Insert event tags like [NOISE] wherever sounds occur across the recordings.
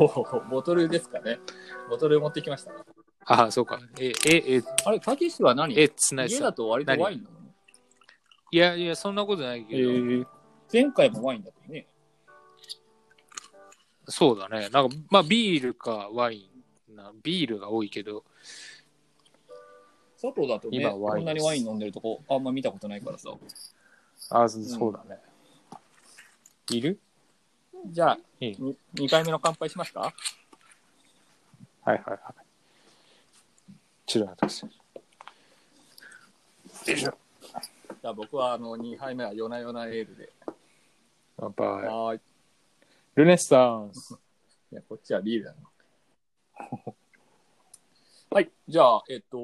お [LAUGHS] ボトルですかね。ボトル持ってきました。ああ、そうか。え、え、え、あれ、たけしは何？え、つないだと割とワインなの？いやいや、そんなことないけど、ー前回もワインだったよね。そうだね。なんか、まあ、ビールかワインな、ビールが多いけど、外だとね、今こんなにワイン飲んでるとこ、あんま見たことないからさ。ああ、そうだね。いる？じゃあ、いいに2回目の乾杯しますか？はいはいはい。ちょっと待ってください。よいしょ。じゃあ僕はあの2杯目は夜な夜なエールで。乾杯。はーい。ルネッサンス。[LAUGHS] いや、こっちはビールだな。[LAUGHS] はい。じゃあ、えっと、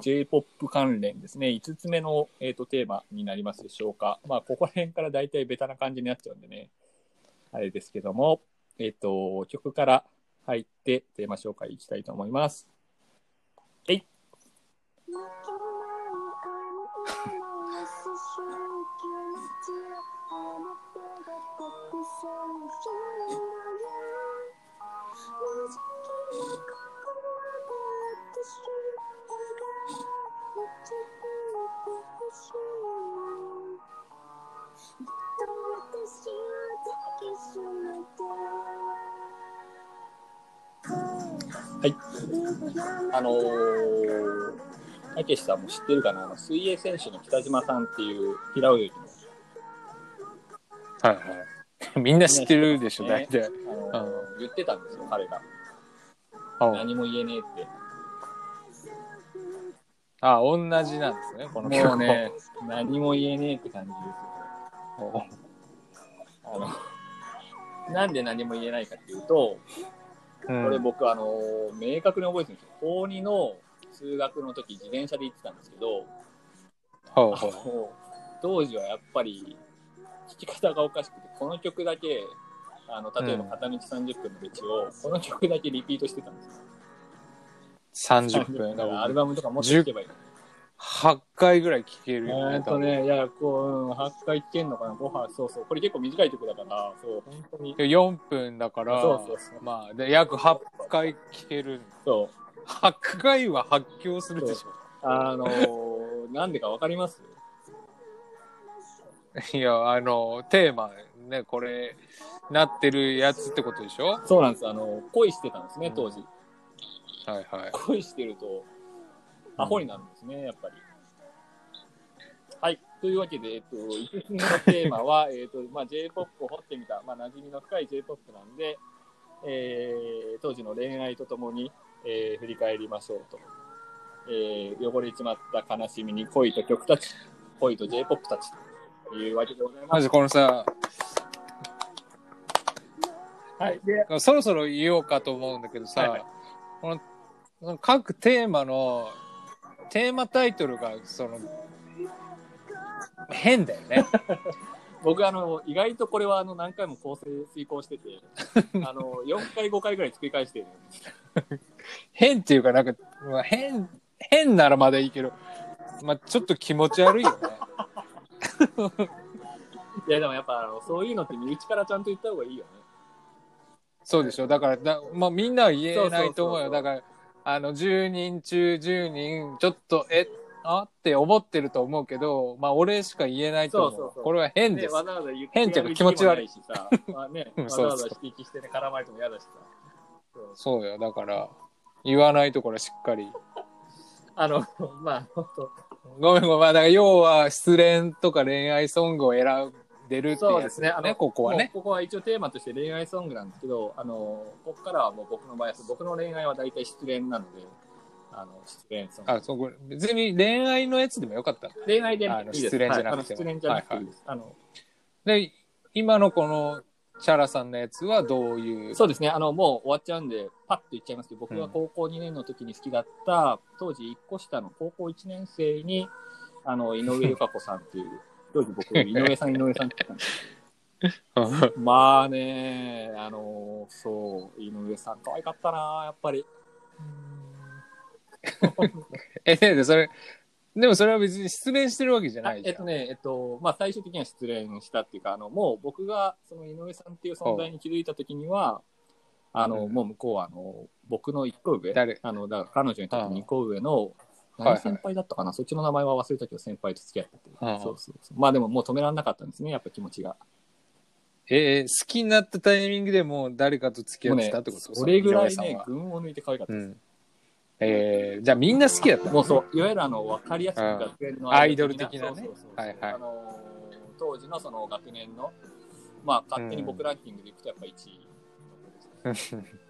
J-POP 関連ですね。5つ目の、えっと、テーマになりますでしょうか。まあ、ここら辺から大体ベタな感じになっちゃうんでね。あれですけども、えっと、曲から入ってテーマ紹介いきたいと思います。えい。[LAUGHS] はい。あのー、たけしさんも知ってるかな？あの水泳選手の北島さんっていう平泳ぎのはいはい。[LAUGHS] みんな知ってるでしょ、大体。あのー言ってたんですよ、彼が。あ何も言えねえって。あ、同じなんですね、この曲もうね、何も言えねえって感じですよ。[LAUGHS] あの、なんで何も言えないかっていうと、うんこれ僕、あの、明確に覚えてるんですよ。高2の通学の時、自転車で行ってたんですけど、ほうほう当時はやっぱり、聴き方がおかしくて、この曲だけ、あの、例えば片道30分の道を、この曲だけリピートしてたんですよ。30分。だからアルバムとか持っていけばいいの。8回ぐらい聴けるよね。えーっとね、いや、こう、うん、8回聞けんのかな、ご飯、そうそう。これ結構短い曲だから、そう、本当に。4分だから、そうそうそうまあ、で約8回聴ける。そう。8回は発狂するでしあのー、なんでかわかります？ょ。[LAUGHS] いや、あの、テーマね、これ、なってるやつってことでしょ？そうなんです。あの、恋してたんですね、当時。はいはい。恋してると、アホになるんですね、やっぱり。はい。というわけで、えっと、5つ目のテーマは、[LAUGHS] えっと、まあ、J-POP を掘ってみた、まあ、馴染みの深い J-POP なんで、えー、当時の恋愛とともに、えー、振り返りましょうと。えー、汚れちまった悲しみに恋と曲たち、恋と J-POP たちというわけでございま。ますずこのさ、はい。で、そろそろ言おうかと思うんだけどさ、はいはいこのその各テーマのテーマタイトルがその変だよね。[LAUGHS] 僕あの意外とこれはあの何回も構成遂行してて [LAUGHS] あの4回5回ぐらい繰り返してる変っていうかなんか、まあ、変変ならまだいいけど、まあ、ちょっと気持ち悪いよね。[LAUGHS] いやでもやっぱあのそういうのって身内からちゃんと言った方がいいよねそうでしょだからだ、まあ、みんなは言えないと思うよ。だからあの10人中10人ちょっとえあ？って思ってると思うけど、まあ、俺しか言えないと思う。そうそうそうこれは変ねです。わざわざ言って変っていうか気持ち悪いしさ、まあね、[LAUGHS] うんわざわざ指摘してね絡まれても嫌だしさそうよ。だから、言わないところはしっかり。[LAUGHS] あのまあ本当ごめんごめん。だから要は失恋とか恋愛ソングを選んでるってそう。ですねあのここはね。もうここは一応テーマとして恋愛ソングなんですけどあのここからはもう僕の場合は僕の恋愛は大体失恋なのであの失恋ソングあ、そう、これ別に恋愛のやつでもよかった。恋愛でいいあのです失恋じゃなくてもはい失恋じゃなくていいです、あので、今のこのチャラさんのやつはどういう？そうですね、あの、もう終わっちゃうんで、パッと言っちゃいますけど、僕が高校2年の時に好きだった、当時1個下の高校1年生に、あの、井上由香子さんっていう、当時僕、井上さん、井上さんって言ったんです [LAUGHS] まあね、あの、そう、井上さん可愛かったな、やっぱり。[LAUGHS] え、で、それ、でもそれは別に失恋してるわけじゃあないじゃん。えっとね、えっと、まあ最終的には失恋したっていうか、あの、もう僕がその井上さんっていう存在に気づいた時には、あの、うんもう向こうは、あの、僕の一個上。誰？あの、だから彼女にとって二個上の、はい何先輩だったかな、そっちの名前は忘れたけど、先輩と付き合ってて。うんそうそうそう。まあでももう止められなかったんですね、やっぱ気持ちが。えー好きになったタイミングでもう誰かと付き合ってたってことそれぐらいね群を抜いて可愛かったです。うん。えー、じゃあみんな好きだったもうそう、いわゆるあの、わかりやすく学園のアイドル的なね当時のその学年の、まあ勝手に僕ランキングでいくとやっぱ1位の子です。[LAUGHS]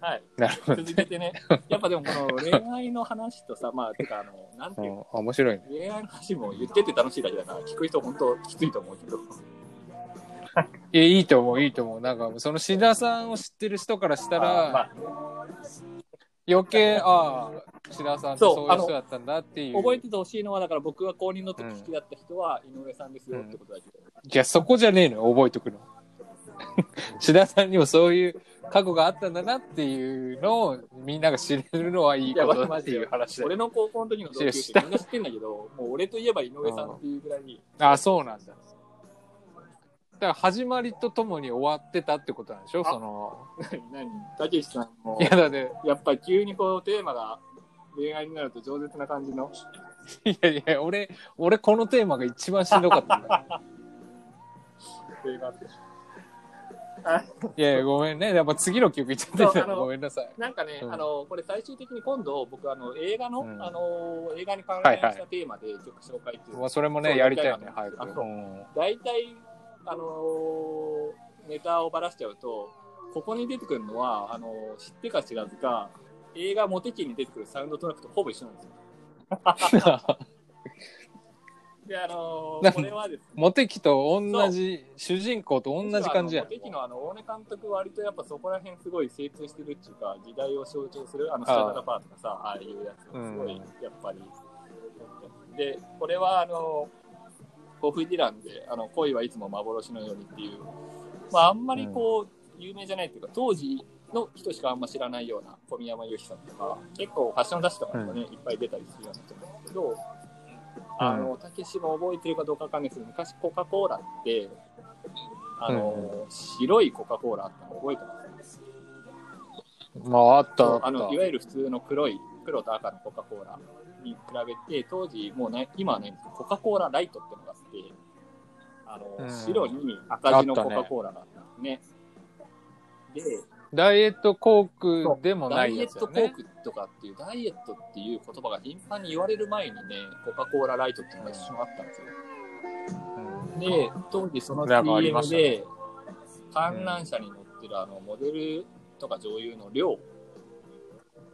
はい。なるほど。続けてね、やっぱでもこの恋愛の話とさ、まあ、[LAUGHS] てかあの、なんていうの？うん面白いね。恋愛の話も言ってて楽しいだけだから、聞く人本当きついと思うけど。[LAUGHS] いや、いいと思う、いいと思う。なんか、その志田さんを知ってる人からしたら、あまあ余計、ああ、志田さんってそういう人だったんだっていう。覚えててほしいのは、だから僕が公認の時好きだった人は井上さんですよってことだけど。いや、そこじゃねえのよ、覚えとくの。[LAUGHS] 志田さんにもそういう過去があったんだなっていうのをみんなが知れるのはいいことだっていう話だよ俺の高校の時の同級生みんな知ってんだけど、もう俺といえば井上さんっていうぐらいに、あ、そうなんだ。だから始まりとともに終わってたってことなんでしょ？あその。何何？たけしさんも。い、や、だって、やっぱり急にこうテーマが恋愛になると饒舌な感じの？いやいや、俺、俺このテーマが一番しんどかったんだ。[LAUGHS] テーマっていやいや、ごめんね。やっぱ次の曲言っちゃってたごめんなさい。なんかね、うん。あのこれ最終的に今度僕あの映画の、うん。あの映画に関連したテーマで曲紹介っていう、まあ、それもね、やりたいよね、や早い大体あのネタをばらしちゃうとここに出てくるのはあの知ってか知らずか映画モテキに出てくるサウンドトラックとほぼ一緒なんですよ。[LAUGHS] であのなんこれはですね。モテキと同じ、主人公と同じ感じや。んモ。テキのあの大根監督割とやっぱそこら辺すごい精通してるっていうか時代を象徴するあのスチャダラパーとかさああいうやつがすごいやっぱり、でこれはあのボフ・ディランであの恋はいつも幻のようにっていうまああんまりこう、有名じゃないっていうか当時の人しかあんま知らないような小宮山由紀さんとか結構ファッション雑誌とかにもね、いっぱい出たりするような人なんですけどあの、たけしも覚えてるかどうかわかんないですけど、昔コカ・コーラって、あの、白いコカ・コーラあったの覚えてます？まあ、あったあの、いわゆる普通の黒い、黒と赤のコカ・コーラに比べて、当時、もうね、今はないんですけど、コカ・コーラライトってのがあって、あの、うん。白に赤字のコカ・コーラがあったんですね。で、ダイエットコークでもないダイエッ。トコークとかっていう、ダイエットっていう言葉が頻繁に言われる前にね、コカ・コーラライトっていうのが一瞬あったんですよ。うんで、当時その CM で、観覧車に乗ってるあの、モデルとか女優の亮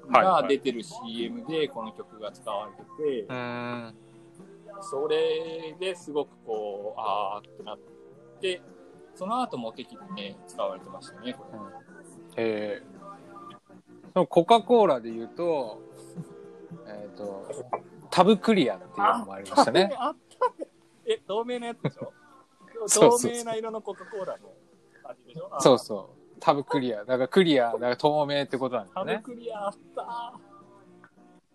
はいはいが出てる CM でこの曲が使われてて。それですごくこう、あーってなって、その後も適でね、使われてましたね、これ。えー、そのコカ・コーラで言うと、[LAUGHS] えっ、と、タブクリアっていうのもありましたね。あったね。え、透明なやつでしょ？透明な色のコカ・コーラの味でしょ？そうそう。タブクリア。だからクリア、だから透明ってことなんですタブね。クリアあった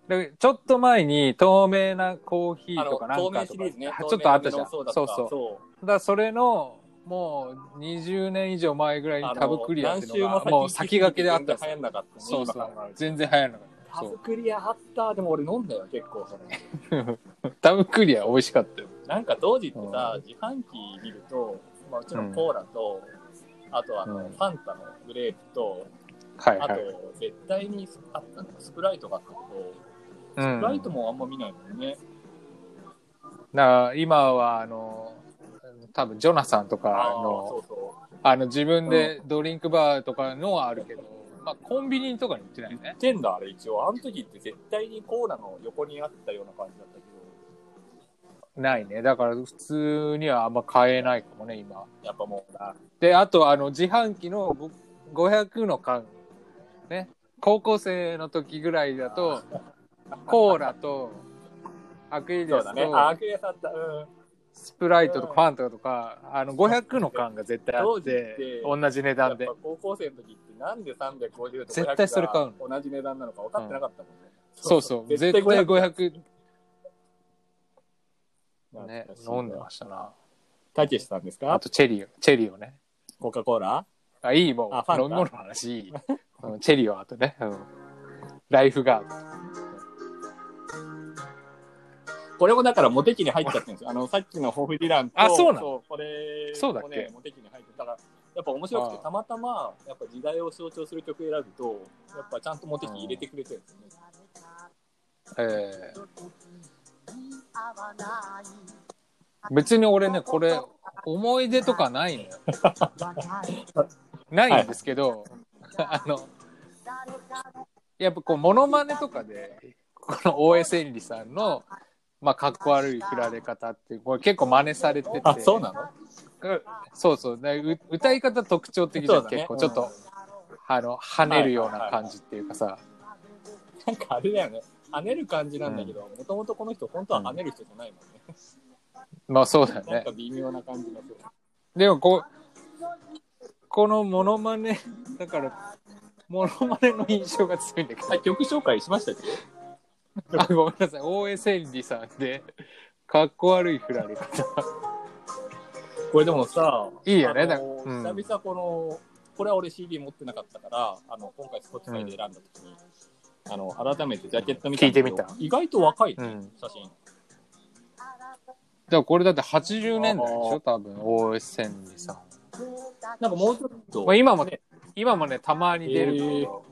でちょっと前に透明なコーヒーとかなんかとか、ね。ちょっとあったじゃん。そうそう。のそう。だそれの、もう20年以上前ぐらいにタブクリアっていうのが、もう先駆けであったんですよ全然流行んなかったね。そうそう全然流行らなかった。そタブクリアあった。でも俺飲んだよ、結構それ。う。[LAUGHS] タブクリア美味しかったよ。なんか当時ってさ、自販機見ると、まあ、もちろんコーラと、あとあの、うんファンタのグレープと、あとはいはい。、絶対にあったのがスプライトがあったけど、うんスプライトもあんま見ないもんね。だから今は、あの、多分ジョナサンとかの、あの自分でドリンクバーとかのはあるけど、まあコンビニとかに売ってなう。いね売っ。てんだ、あれ一応。あの時って絶対にコーラの横にあったような感じだったけど、ないね。だから普通にはあんま買えないかもね、今。やっぱもうな、で、あと、あの、自販機のご500の缶。ね。高校生の時ぐらいだと、コーラと、アクエリアスそうだね。あ、アと、クエリアスあった。うん。スプライトとかファンタとか、あの、500の缶が絶対あ当時ってって、同じ値段でやっ。ぱ高校生の時ってなんで350と500絶対それ買うが同じ値段なのか分かってなかったもんね。そうそう。絶対500 500、ね飲んでましたな。たけしさんですあかとチェリー、チェリーをね。コカ・コーラ？あ、いい、もう、あファンタ飲み物の話いい。うんチェリオあとね、うん。ライフガード。これもだからモテ期に入っちゃってるんですよ。[LAUGHS] あの、さっきのホフディランと、あそうなの？これそうだっけ？もね、モテ期に入ってたから、やっぱ面白くて、たまたま、やっぱ時代を象徴する曲選ぶと、やっぱちゃんとモテ期入れてくれてるんですよね。えー別に俺ね、これ、思い出とかないのよ。[LAUGHS] ないんですけど、あの、やっぱこう、モノマネとかで、この大江千里さんの、まあ、かっこ悪い振られ方っていう、これ結構真似されてて。あ、そうなの？うんそうそう。ねう歌い方特徴的じゃん、ね結構。ちょっと、あの、跳ねるような感じっていうかさ。なんかあれだよね。跳ねる感じなんだけど、もともとこの人、本当は跳ねる人じゃないもんね。[LAUGHS] まあそうだよねなんか。微妙な感じがする。でもこう、このモノマネ、だから、モノマネの印象が強いんだけど。あ、曲紹介しましたっけ？あ、[LAUGHS] ごめんなさい。大江千里さんで、かっこ悪い振られ方。これでもさ、いいよねあのだうん久々この、これは俺 CD 持ってなかったから、あの、今回 Spotify で選んだ時に、あの、改めてジャケット見たんだけど聞いてみた意外と若い、うん。写真。でもこれだって80年代でしょ多分、大江千里さん。なんかもうちょっと、まあ、今もね、今もね、たまに出るけど、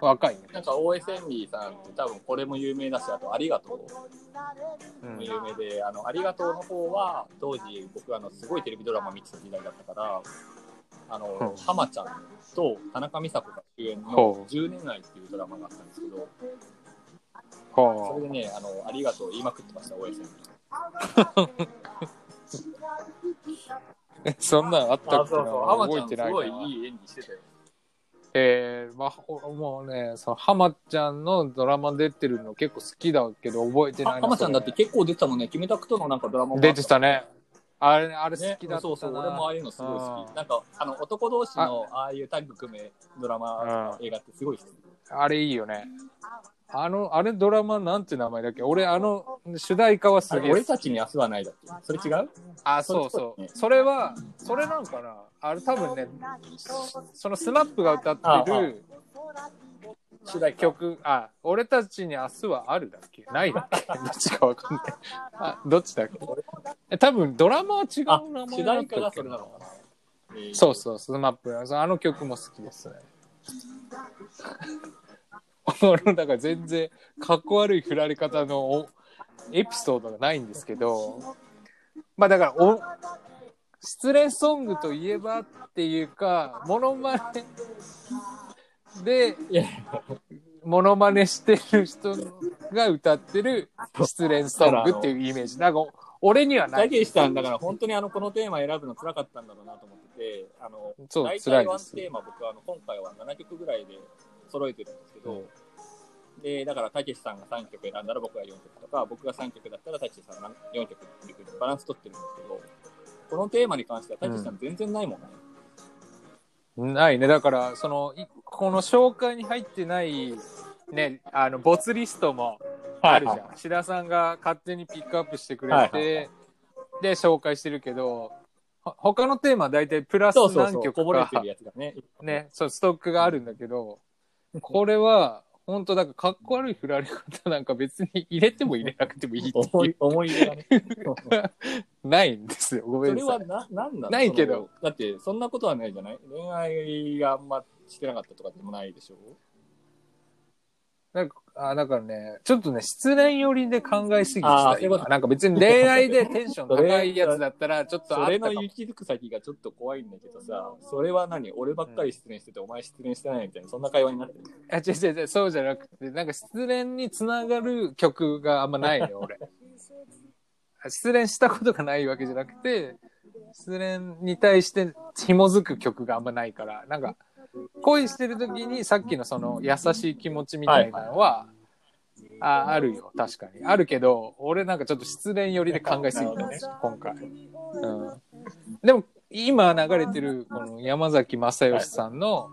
若いね。なんか大江千里さんって多分これも有名だし、あとありがとううん。も有名で、あの、ありがとうの方は、当時僕あの、すごいテレビドラマ見てた時代だったから、あの、うん。浜ちゃんと田中美佐子が主演ほのう。10年来っていうドラマがあったんですけど、そはれでね、あの、ありがとう言いまくってました、大江千里。[LAUGHS] あ、そんなんあったあ、っけな？覚えゃんすごいてないな。いい演技してたよ。えー、まあ、ほもうね、その、浜ちゃんのドラマ出てるの結構好きだけど、覚えてないな。浜ちゃんだって結構出てたもんね、キムタクとのなんかドラマも出てたね。あれ、あれね好きだったな。そうそう、俺もああいうのすごい好うんき。なんか、あの、男同士のああいうタッグ組めドラマ、映画ってすごい好き。あれいいよね。あの、あれドラマなんて名前だっけ？俺、あの、主題歌はすげえ。俺たちに明日はないだっけ？それ違う？あ、そうそう。それは、それなんかな？あれ多分ね、そのスマップが歌ってる主題歌。曲、あ、俺たちに明日はあるだっけ？ないだっけ？[LAUGHS] どっちかわかんない。あ、どっちだっけ？え多分ドラマは違うあ名、前主だ題歌がそれなのかな？えーそうそう、スマップ。あの曲も好きですね。俺だから全然かっこ悪い振られ方のおエピソードがないんですけど、まあだからお、失恋ソングといえばっていうか、モノマネで [LAUGHS] モノマネしてる人が歌ってる失恋ソングっていうイメージ。なんか俺にはない。たけしさん、だから本当にあの、このテーマ選ぶの辛かったんだろうなと思ってて、あの、そう大体ワンテーマ僕はあの、今回は7曲ぐらいで揃えてるんですけど、で、だから、たけしさんが3曲選んだら僕が4曲とか、僕が3曲だったらたけしさんが4曲っていうふうにバランス取ってるんですけど、このテーマに関してはたけしさん全然ないもんね。ないね。だから、その、いこの紹介に入ってない、ね、あの、ボツリストもあるじゃん。はい志田さんが勝手にピックアップしてくれて、はいはいで、紹介してるけど、ほ他のテーマは大体プラスそうそうそう、何曲かこぼれてるやつがね。ね、そう、ストックがあるんだけど、これは、本当だから、かっこ悪い振られ方なんか別に入れても入れなくてもいいって思いいう、思い出がね。[LAUGHS] ないんですよ。ごめんなさ。それはいな、なんなの？ないけどだって、そんなことはないじゃない？恋愛があんましてなかったとかでもないでしょ？なんか、あ、だからね、ちょっとね、失恋寄りで考えすぎてたあーそういうこと今なんか別に恋愛でテンション高いやつだったら、ちょっとそれあったかも。の行き着く先がちょっと怖いんだけどさ、それは何？俺ばっかり失恋してて、お前失恋してないみたいな、そんな会話になってる。あ、違う違う違う、そうじゃなくて、なんか失恋につながる曲があんまないのよ、[LAUGHS] 俺。失恋したことがないわけじゃなくて、失恋に対して紐づく曲があんまないから、なんか、恋してる時にさっきのその優しい気持ちみたいなのは、ああるよ、確かに。あるけど、俺なんかちょっと失恋寄りで考えすぎたね、今回。うん。でも、今流れてる、この山崎正義さんの、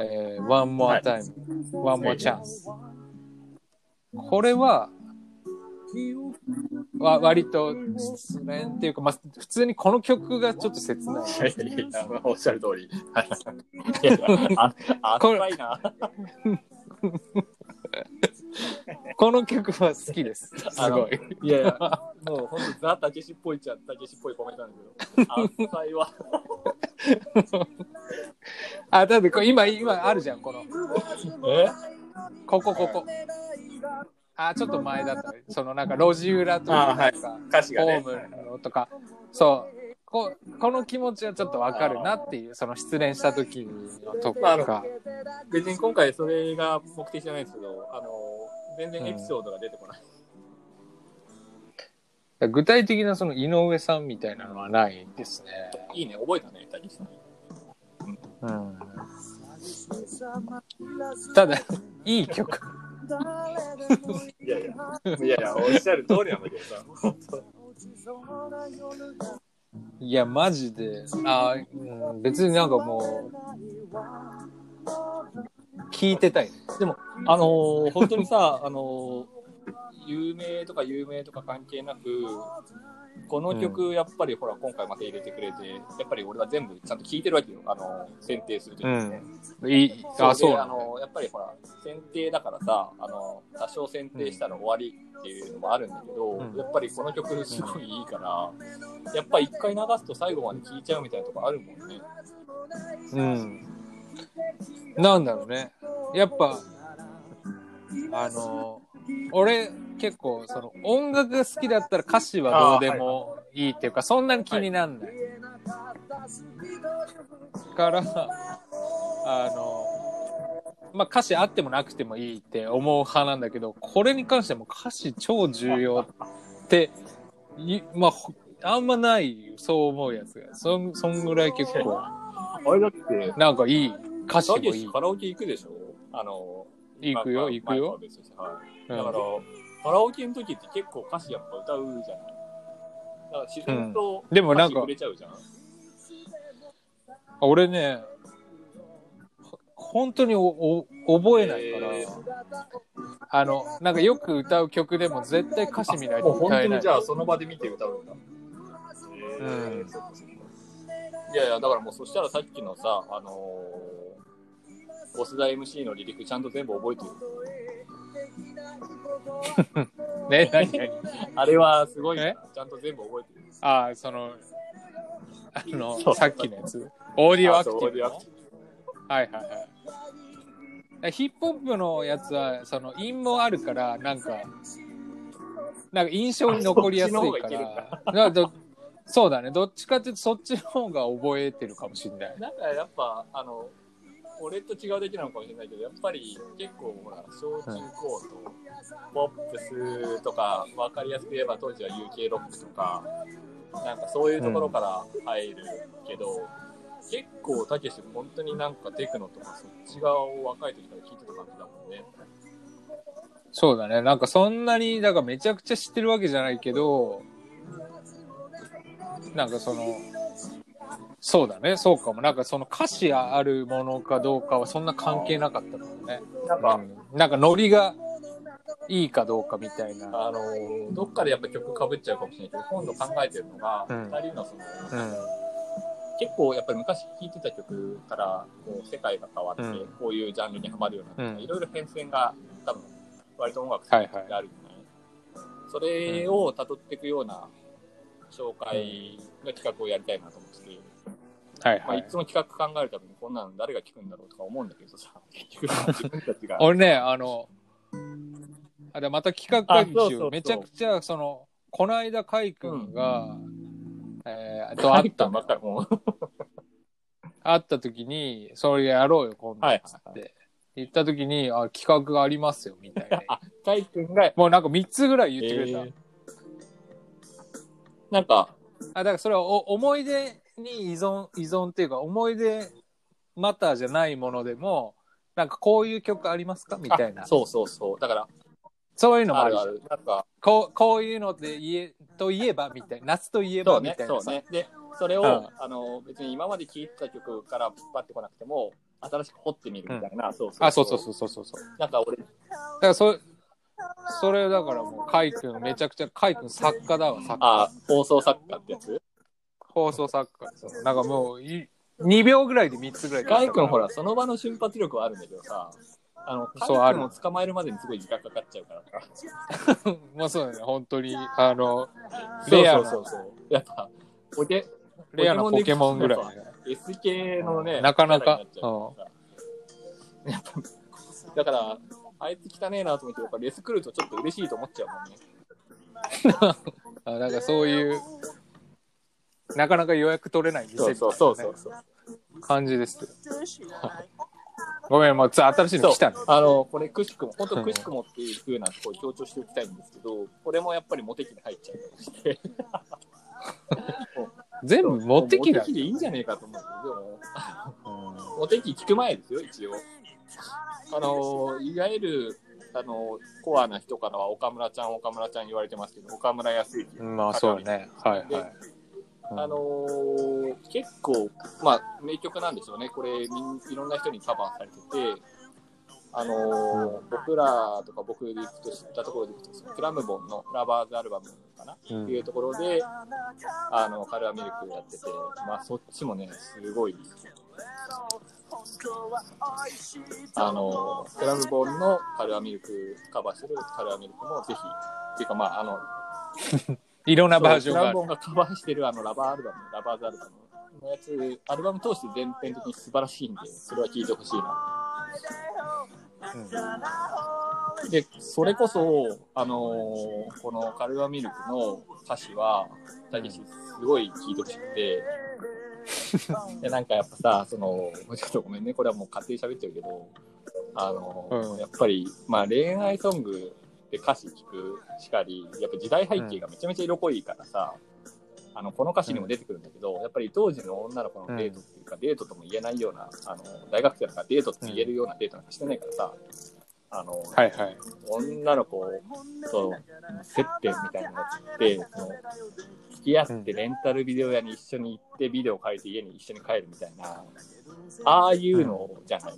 えー、One More Time、One More Chance。これは、わ割と失恋っていうか、まあ、普通にこの曲がちょっと切ない。[LAUGHS] いおっしゃる通り。い [LAUGHS] やいや、あ、あこれ赤いな。[LAUGHS] この曲は好きです。すごい。いやいや、もう本当ザ・たけしっぽいっちゃたけしっぽいコメントなんだけど、赤いは。あ、だってこれ今、今あるじゃん、この。え？ここ、ここ。あ、ちょっと前だった。そのなんか路地裏とか、あはいなんか歌詞がねホ。ームのとか、そう。ここの気持ちはちょっとわかるなっていう、その失恋した時のとまああのか。別に今回それが目的じゃないんですけど、あの、全然エピソードが出てこない。具体的なその井上さんみたいなのはないですね。いいね、覚えたね、たけしさん。うん。ただ、いい曲。いやいや、いやいや、おっしゃる通りなんだけどさ、いや、マジで。あ、うん、別になんかもう、聞いてたいね。でも、あのー本当にさ、あのー有名とか有名とか関係なく、この曲、やっぱりほら、今回また入れてくれて、やっぱり俺は全部ちゃんと聞いてるわけよ、あのー選定するときにね。いい、あ、そうあのやっぱりほら、選定だからさ、あの多少選定したら終わりっていうのもあるんだけど、うんやっぱりこの曲すごいいいから、やっぱ一回流すと最後まで聴いちゃうみたいなとこあるもんね。うん。なんだろうね。やっぱ、あの、俺結構その音楽が好きだったら歌詞はどうでもいいっていうか、そんなに気になんない。から、あの、まあ歌詞あってもなくてもいいって思う派なんだけど、これに関してはもう歌詞超重要って、いまあ、ほあんまない、そう思うやつが。そん、そんぐらい結構、あれだって、なんかいい、歌詞たもいい。カラオケ行くでしょ？あの、行くよ、まあ行くよ。だから、カラオケの時って結構歌詞やっぱ歌うじゃない。だから自然とでもなんか歌詞触れちゃうじゃん。俺ね、ほ本当におお覚えないから、えあの、なんかよく歌う曲でも絶対歌詞見ないもう本と歌えない。当にじゃあその場で見て歌うんだ。えーうんいやいや、だからもうそしたらさっきのさ、あのー、ボスダ MC の離陸ちゃんと全部覚えてる。[LAUGHS] ね、何何？あれはすごいなえ？ちゃんと全部覚えてる。ああ、その、あのそう、さっきのやつ？オーディオアクティブの？ディオアクティはいはいはい。ヒップホップのやつは、その、韻もあるから、なんか、なんか印象に残りやすいかあそっちの方がいけるんら。だかそうだね。どっちかっていうと、そっちの方が覚えてるかもしれない。なんかやっぱ、あの、俺と違うだけなのかもしれないけど、やっぱり結構ほら、小中高と、ポップスとか、わかりやすく言えば当時は UK ロックとか、なんかそういうところから入るけど、結構たけし本当になんかテクノとかそっち側を若い時から聞いてた感じだもんね。そうだね。なんかそんなに、だからめちゃくちゃ知ってるわけじゃないけど、なんかその、そうだね。そうかも。なんかその歌詞あるものかどうかはそんな関係なかったかもね。なんか、うんなんかノリがいいかどうかみたいな。あのーどっかでやっぱ曲かぶっちゃうかもしれないけど、今度考えてるのが、うん二人のその、うん。結構やっぱり昔聴いてた曲からこう世界が変わって、うんこういうジャンルにはまるようになって、うんいろいろ変遷が多分割と音楽好きであるじゃない、それを辿っていくような紹介の企画をやりたいなと思ってて、まあ、はいはいい。つも企画考えるたびにこんなの誰が聞くんだろうとか思うんだけどさ、[LAUGHS] 結局自分たちが。俺ね、あの、あれまた企画会議しあそうそうそう。めちゃくちゃ、その、この間、カイ君が、えー、と、あ会ったのばっかりもう。[LAUGHS] 会った時に、それやろうよ、今度。はいつって。言った時に、あ、企画がありますよ、みたいな。[LAUGHS] あ、カイ君が、もうなんか3つぐらい言ってくれた。えーなんか、あ、だからそれはお思い出に依存、依存っていうか、思い出マターじゃないものでも、なんかこういう曲ありますか？みたいな。あそうそうそう。だから、そういうのもあるある。なんか、こう、こういうので言え、といえばみたいな。夏といえそうねばみたい、なさ。そうね。で、それを、うんあの、別に今まで聴いてた曲からバッてこなくても、新しく掘ってみるみたいな、そうそうあ、そうそうそうそうそうそう。なんか俺、だからそう、それだからもう、カイ君めちゃくちゃ、カイ君作家だわ、作あ家。、放送作家ってやつ？放送作家なんかもうい、2秒ぐらいで3つぐらいカイ君ほら、その場の瞬発力はあるんだけどさ、あの、そうある君を捕まえるまでにすごい時間かかっちゃうからさ。[LAUGHS] まあそうだね、本当に、あの、レアなそうそうそうそう。やっぱ、ポケ、レアなポケモンぐらい。S 系のね、なかなかキャラにっちゃうからさやっぱだから、あいつ汚ねえなと思って、やっぱレス来るとちょっと嬉しいと思っちゃうもんね。[LAUGHS] あなんかそういう、なかなか予約取れない店みたいな、ね、そうそうそうそう。感じです。ごめん、もうつ新しいの来たね。あの、これくしくも、本当くしくもっていう風なところ強調しておきたいんですけど、これもやっぱりモテ期に入っちゃうとして。[LAUGHS] 全部持ってきだモテ。期でいいんじゃねえかと思うけど、モテ期聞く前ですよ、一応。あの、いわゆる、あの、コアな人からは岡村ちゃん、岡村ちゃん言われてますけど、岡村康之。まあそうね。はいはい。あのー結構、まあ、名曲なんでしょうね。これ、いろんな人にカバーされてて、あのー僕らとか僕で行くと知ったところで行くと、クラムボンのラバーズアルバムかな、うん。っていうところで、あの、カルアミルクやってて、まあ、そっちもね、すごい、あのークラムボンのカルアミルクカバーしてるカルアミルクもぜひ、っていうかまあ、あの、[LAUGHS] いろんなバージョンがあラウボ。ンがカバーしてるあのラバーアルバム、ラバーズアルバムのやつ、アルバム通して全編的に素晴らしいんで、それは聴いてほしいな。で、それこそ、あのーこのカルアミルクの歌詞は、たけしすごい聴いてほしくて、でなんかやっぱさ、その、ちょっとごめんね、これはもう勝手に喋っちゃうけど、あのーうんやっぱり、まあ恋愛ソングで歌詞聞くしかり、やっぱ時代背景がめちゃめちゃ色濃いからさ、あの、この歌詞にも出てくるんだけど、やっぱり当時の女の子のデートっていうか、デートとも言えないような、あの、大学生だからデートって言えるようなデートなんかしてないからさ、あの、はいはい。女の子と接点みたいなやつって、その付き合ってレンタルビデオ屋に一緒に行ってビデオを借りて家に一緒に帰るみたいな、ああいうのじゃない。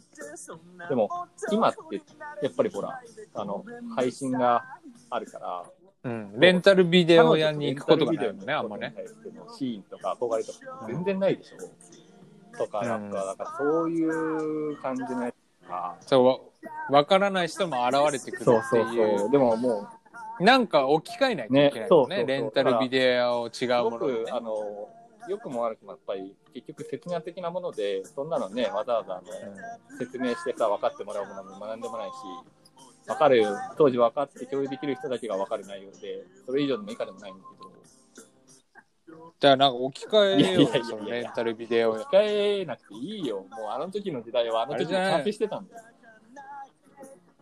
でも、今って、やっぱりほら、あの、配信があるから、うん。レンタルビデオ屋に行くことがないもんね、あんまね。。シーンとか憧れとか全然ないでしょ。とか、なんか、だからそういう感じのやつが、そう、わわからない人も現れてくるってそうそういう。そう。でももなんか置き換えないといけないもんね。ねレンタルビデオを違う、うものにね僕、あの、良くも悪くもやっぱり、結局、説明的なもので、そんなのね、わざわざあの、説明してさ、分かってもらうものも学んでもないし、分かる、当時分かって共有できる人だけが分かる内容で、それ以上でも以下でもないんだけど、じゃあなんか置き換えよう、そのレンタルビデオ屋。控えなくていいよ。もうあの時の時代はあの時に完成してたんだよ。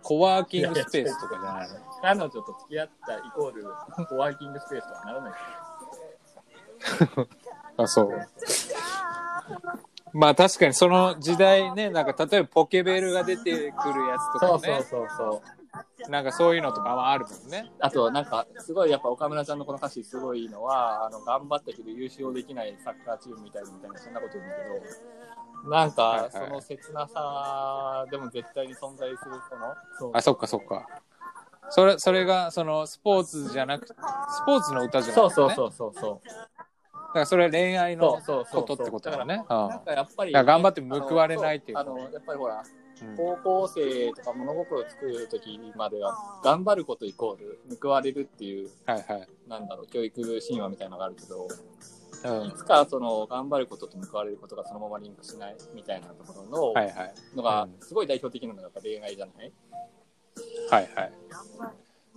コワーキングスペースとかじゃないの彼女と付き合ったイコール、コワーキングスペースとはならない。[LAUGHS] あ、そう。まあ確かにその時代ね、[LAUGHS] なんか例えばポケベルが出てくるやつとかそうね、そうそうそう。なんかそういうのとかはあるもんね。あと、なんか、すごい、やっぱ岡村ちゃんのこの歌詞すごいいいのは、あの、頑張ったけど優勝できないサッカーチームみたいみたいな、そんなこと言うんだけど、なんか、その切なさでも絶対に存在する、この、そうあ、そっかそっか。それ、それが、その、スポーツじゃなく、スポーツの歌じゃなくて、ね。そうそうそうそうそう。だからそれは恋愛のことってことだよね。なんかやっぱり、だから頑張って報われないっていうあの、やっぱりほら、うん高校生とか物心つく時までは、頑張ることイコール報われるっていう、はいはい。なんだろう、教育神話みたいなのがあるけど、うん。いつかその頑張ることと報われることがそのままリンクしないみたいなところの、はいはい。のがうんすごい代表的なのが恋愛じゃない、はいはい。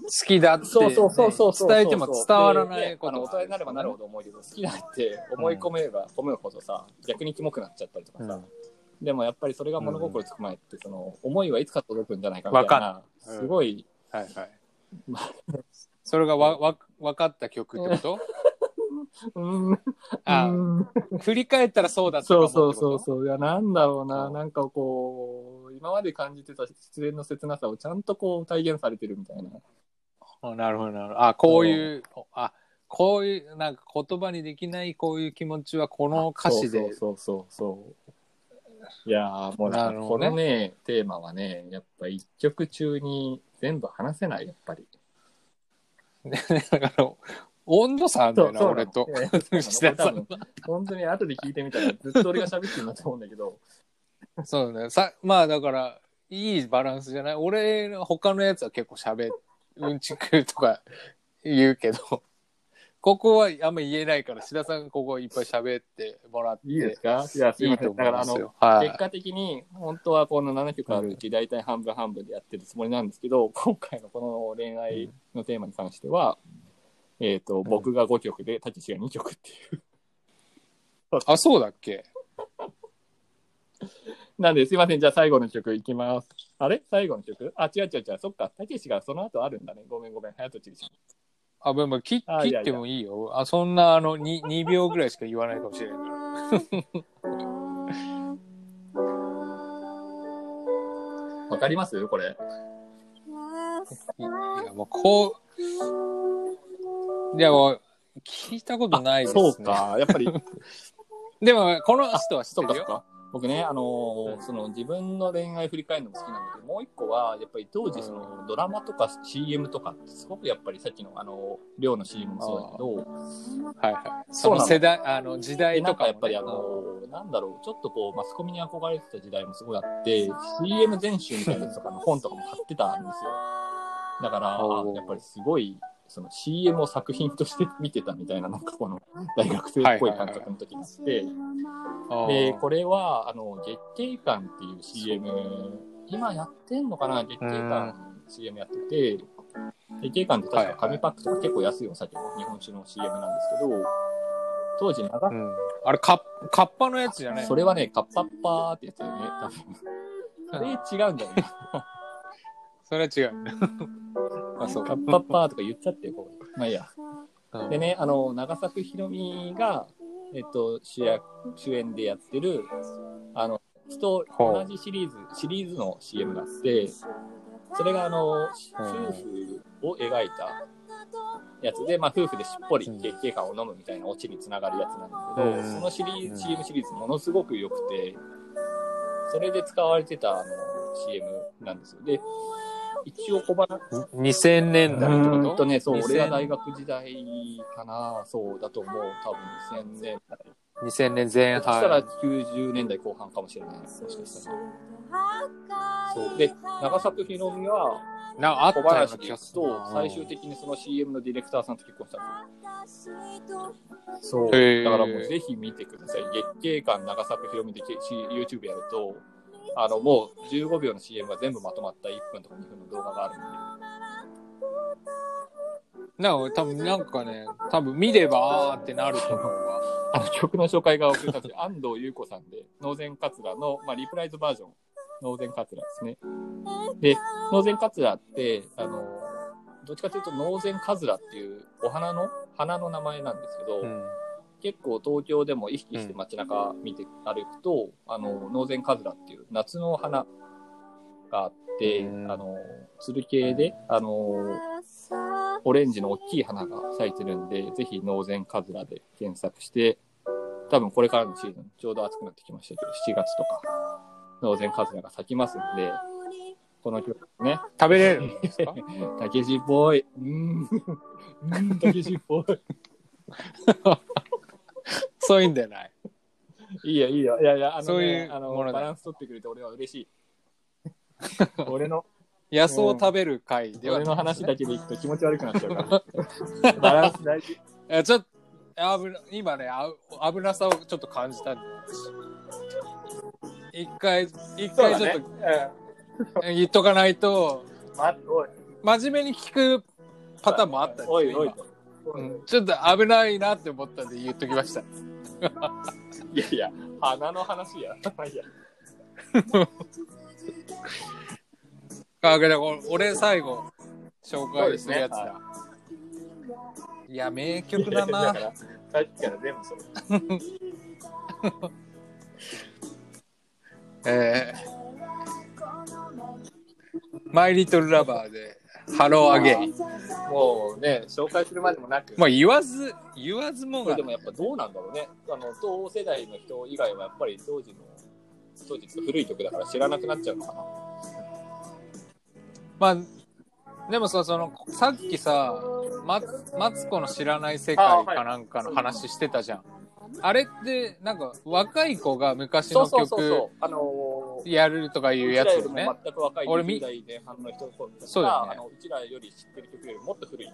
好きだって、ね、そうそうそうそうそう伝えても伝わらないことが大人になればなるほど思うけど好きだって思い込めれば込めるほどさ逆にキモくなっちゃったりとかさ、うん。でもやっぱりそれが物心つく前ってその思いはいつか届くんじゃないかみたいなすごい、はいはい。それがわ、わ、分かった曲ってこと？うん、あうん。振り返ったらそうだったかもそうそうそうそう。いやなんだろうな。う。んなんかこう今まで感じてた失恋の切なさをちゃんとこう体現されてるみたいな。あなるほどなるほど。あ、こういう、あ、こういう、なんか言葉にできないこういう気持ちはこの歌詞で。そうそうそうそう。いやーもうなんかこね。のねテーマはねやっぱ一曲中に全部話せない、やっぱり。[LAUGHS] だから、温度差あんだよな、俺とさん [LAUGHS] 本当に後で聞いてみたら、ずっと俺が喋ってるんだと思うんだけど、そうね。さ、まあだから、いいバランスじゃない？俺の他のやつは結構喋、うんちくとか言うけど、ここはあんま言えないから、志田さんここいっぱい喋ってもらって。いいですか？いや、すいません。いいと思だから、あの。はい結。果的に、本当はこの7曲あるうち、大体半分半分でやってるつもりなんですけど、今回のこの恋愛のテーマに関しては、えっ、と、僕が5曲で、たけしが2曲っていう。あ、[LAUGHS] そうだっけ？なんで、すいません。じゃあ最後の曲いきます。あれ？最後の曲？あ、違う違う違う。そっか。たけしがその後あるんだね。ごめんごめん。早とちりしあ、まあまあ、切あいやいや切ってもいいよ。あ、そんな、あの、2, 2秒ぐらいしか言わないかもしれないから。[LAUGHS] わかります？これ。いや、もうこう、いや、もう、聞いたことないですね。そう。か。やっぱり、[LAUGHS] でも、この人は知ってるよ。か。僕ね、あのーうんその自分の恋愛振り返るのも好きなんだけど、もう一個は、やっぱり当時、そのドラマとか CM とかって、すごくやっぱりさっきの、あの、量の CM もそうだけど、はいはい。そなの世代、あの、時で代とかもね、やっぱりあの、なんだろう、ちょっとこう、マスコミに憧れてた時代もすごいあって、CM 全集みたいなやつとかの本とかも買ってたんですよ。だから、やっぱりすごい、その CM を作品として見てたみたいな、なんかこの大学生っぽい感覚の時に。あって、で、これは、あの、月経館っていう CM、今やってんのかな？月経館 CM やってて、月経館って確か紙パックとか結構安いお酒の日本酒の CM なんですけど、当時長うん。あれ、カッカッパのやつじゃないそれはね、カッパッパーってやつだよね、多分。それ違うんだよね。それは違う。あ、そう。カッパッパーとか言っちゃってよ、ここまあいいや。うんでね、あの、長作ひろみが、えっと、主役、主演でやってる、あの、と同じシリーズ、シリーズの CM があって、それがあの、夫婦を描いたやつで、まあ夫婦でしっぽり月経感を飲むみたいなオチにつながるやつなんだけど、うんそのシリーうんズ、CM シリーズものすごく良くて、それで使われてたあの CM なんですよ。で、一応小花、2000年代ってこと？うんとね、そう、2000俺が大学時代かな、そうだと思う。多分2000年代。2000年前そしたら半。90年代後半かもしれない。もしかしたら。そう。で、長作ひろみは、な、あった小ような気がする最終的にその CM のディレクターさんと結婚した。そう。だからもうぜひ見てください。月経館長作ひろみで YouTube やると、あの、もう15秒の CM が全部まとまった1分とか2分の動画があるんで、なんか多分なんかね、多分見ればあーってなると思うわ。あの曲の紹介が遅れたんです [LAUGHS] 安藤優子さんで、ノーゼンカツラの、まあ、リプライズバージョン、ノーゼンカツラですね。で、ノーゼンカツラって、あの、どっちかというと、ノーゼンカズラっていうお花の、花の名前なんですけど、うん。結構東京でも意識して街中見て歩くと、あの、ノーゼンカズラっていう夏の花があって、うんあの、つる系で、あの、オレンジの大きい花が咲いてるんで、ぜひノーゼンカズラで検索して、多分これからのシーズン、ちょうど暑くなってきましたけど、7月とか、ノーゼンカズラが咲きますんで、この曲ね、食べれるんですか？たけしっぽい。うーん。うーん、たけしっぽい。[LAUGHS] [LAUGHS] そういうんじゃない。いいよ、いいよ。いやいや、あの、ね、そういうあのバランス取ってくれて俺は嬉しい。[LAUGHS] 俺の、野草を食べる会では俺の話だけ。けでいくと気持ち悪くなっちゃうから。バランス大事。[LAUGHS] えちょっと、今ね、あ危なさをちょっと感じたんで。一回、一回ちょっと言っとかないと、ま、真面目に聞くパターンもあったんですよちょっと危ないなって思ったんで言っときました。いやいや、花の話や。いやあ、けど俺最後紹介するやつだ。いや、名曲だな。さっきから全部それ。[LAUGHS] えー、マイリトルラバーで、ハローアゲイン。もうね、紹介するまでもなく。まあ言わず、言わずもがで、もやっぱどうなんだろうね。あの、同世代の人以外はやっぱり当時の、当時古い曲だから知らなくなっちゃうのかな。まあ、でもさ、その、さっきさ、ま、マツコの知らない世界かなんかの話してたじゃん。あれって、なんか、若い子が昔の曲。あのー、やるとかいうやつよね。全く若い俺み20代前半の人たちそうだよねが、あのうちらより知ってる曲よりもっと古い。うん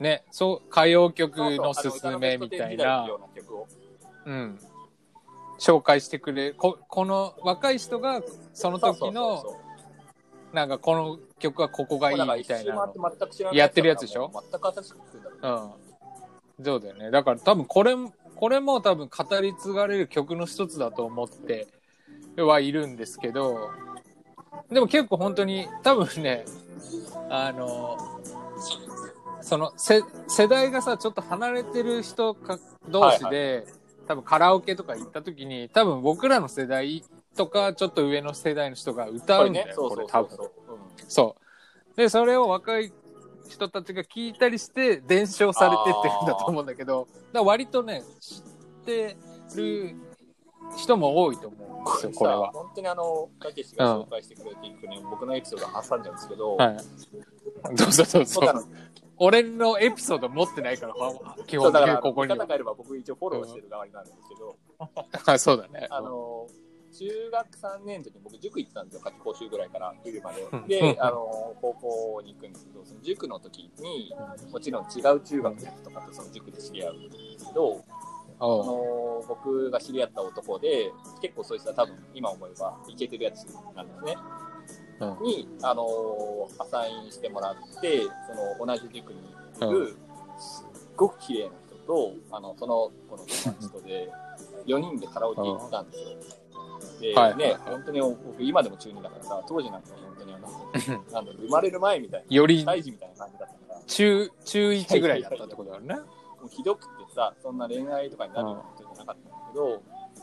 ね、そう、歌謡曲のすすめみたいなあの歌のベスト10時代のよ、うん。紹介してくれこ、この若い人が、その時のなんかこの曲はここがいいみたいなやってるやつでしょ？全く新しく作るんだろうねうん。そうだよね。だから多分これも、これも多分語り継がれる曲の一つだと思ってはいるんですけど、でも結構本当に多分ね、あの、そのせ世代がさ、ちょっと離れてる人か同士で、多分カラオケとか行った時に、多分僕らの世代とかちょっと上の世代の人が歌うんだよ、ねこれ多分。そうそう。うんそう。で、それを若い人たちが聞いたりして伝承されてってるんだと思うんだけど、だから割とね、知ってる人も多いと思うんですよ、これは。本当にあの、たけしが紹介してくれていくね、僕のエピソード挟んじゃうんですけど、はい。そうそうそうそう僕あの。俺のエピソード持ってないから、基本的そうだから、にここには。方がいれば僕一応フォローしてる側になるんですけど、[LAUGHS] あそうだね。あの、中学3年の時に僕塾行ってたんですよ、夏期講習ぐらいから冬までうん。でう、んあの、高校に行くんですけど、その塾の時に、もちろん違う中学のやつとかとその塾で知り合うんですけど、あの僕が知り合った男で、結構そいつは多分今思えばイケてるやつなんですね。うんに、あのアサインしてもらって、その同じ塾にいる、すっごく綺麗な人と、あの、その子の友達とで、4人でカラオケ行ったんですよ。で、はいね、本当に僕今でも中2だからさ、当時なんか本当にあの、なんだ生まれる前みたいな、より胎児みたいな感じだったから、中、中1ぐらいだったってことだよね。[LAUGHS] もうひどくてさ、そんな恋愛とかになるような人じゃなかったんだけど、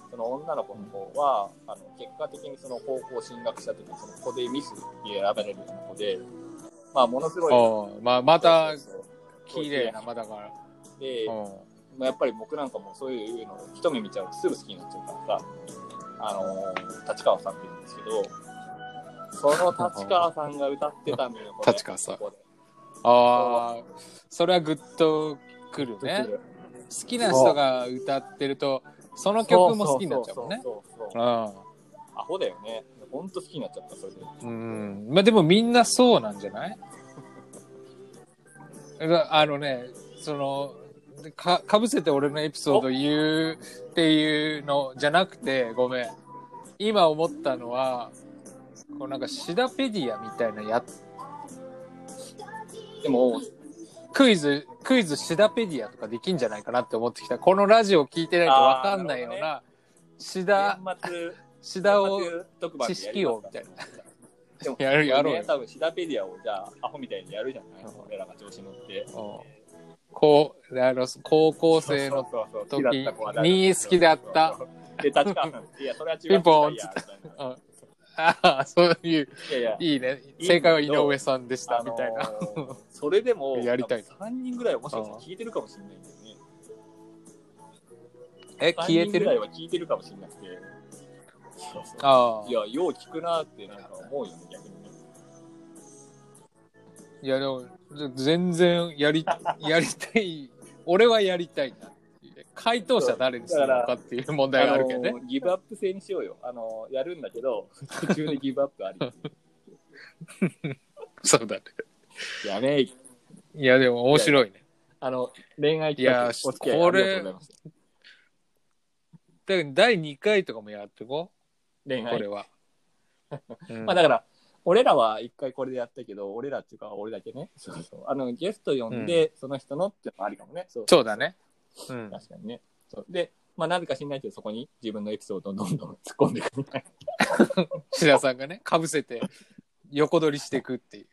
その女の子の方は、あの結果的にその高校進学した時にその子でミスに選ばれるような子で、まあものすごい、まあ、また綺麗な、まだから。で、うん。まあ、やっぱり僕なんかもそういうの一目見ちゃうとすぐ好きになっちゃうからさ、あのー立川さんって言うんですけど、その立川さんが歌ってたんだよ、[LAUGHS] これ立川さんここでああ、それはグッとくるね。好きな人が歌ってると、その曲も好きになっちゃうもんね。そうそうそうそううん。アホだよね。ほんと好きになっちゃった、それで。うん。まあでもみんなそうなんじゃない？[LAUGHS] があのね、その、か、かぶせて俺のエピソード言うっていうのじゃなくて、ごめん。今思ったのは、こうなんかシダペディアみたいなやつ、でも、クイズ、クイズシダペディアとかできんじゃないかなって思ってきた。このラジオ聞いてないとわかんないような、シダ、シダを知識王みたいな。でもやるやろう多分シダペディアをじゃあ、アホみたいにやるじゃない、うん俺らが調子乗って。うんこう、あの、高校生の時好きだった子は誰に好きだった。で、立川さん、いや、それは違う。ピンポンいやみたいなうん [LAUGHS] ああ、そういう、いやいや、いいね。正解は井上さんでした、みたいな。ー [LAUGHS] それでも、[LAUGHS] やりたい3人ぐらいはもしかしたら聞いてるかもしれないんだよね。え、消えて3人ぐらいるは聞いてるかもしれなくて。ああい。や、よう聞くなってなんか思うよね、逆にね。いや、でも、全然やり、[LAUGHS] やりたい。俺はやりたいなっていう。回答者誰にするのかっていう問題があるけどねギブアップ制にしようよ。あの、やるんだけど、途中でギブアップあり。[LAUGHS] そうだね。やめい。いや、でも面白いね。あの、恋愛いや企画、お付き合いありがとうございました。第2回とかもやってこう。こ恋愛れ。は。[LAUGHS] うんまあだから、俺らは一回これでやったけど、俺らっていうか俺だけね。そうそう。あの、ゲスト呼んで、その人のってのもありかもね。そうそうだ。ね。うん。確かにね。そうで、まあなぜか知んないけど、そこに自分のエピソードをどんどん突っ込んでいくみたいな。[LAUGHS] 志田さんがね、かぶせて横取りしていくっていう。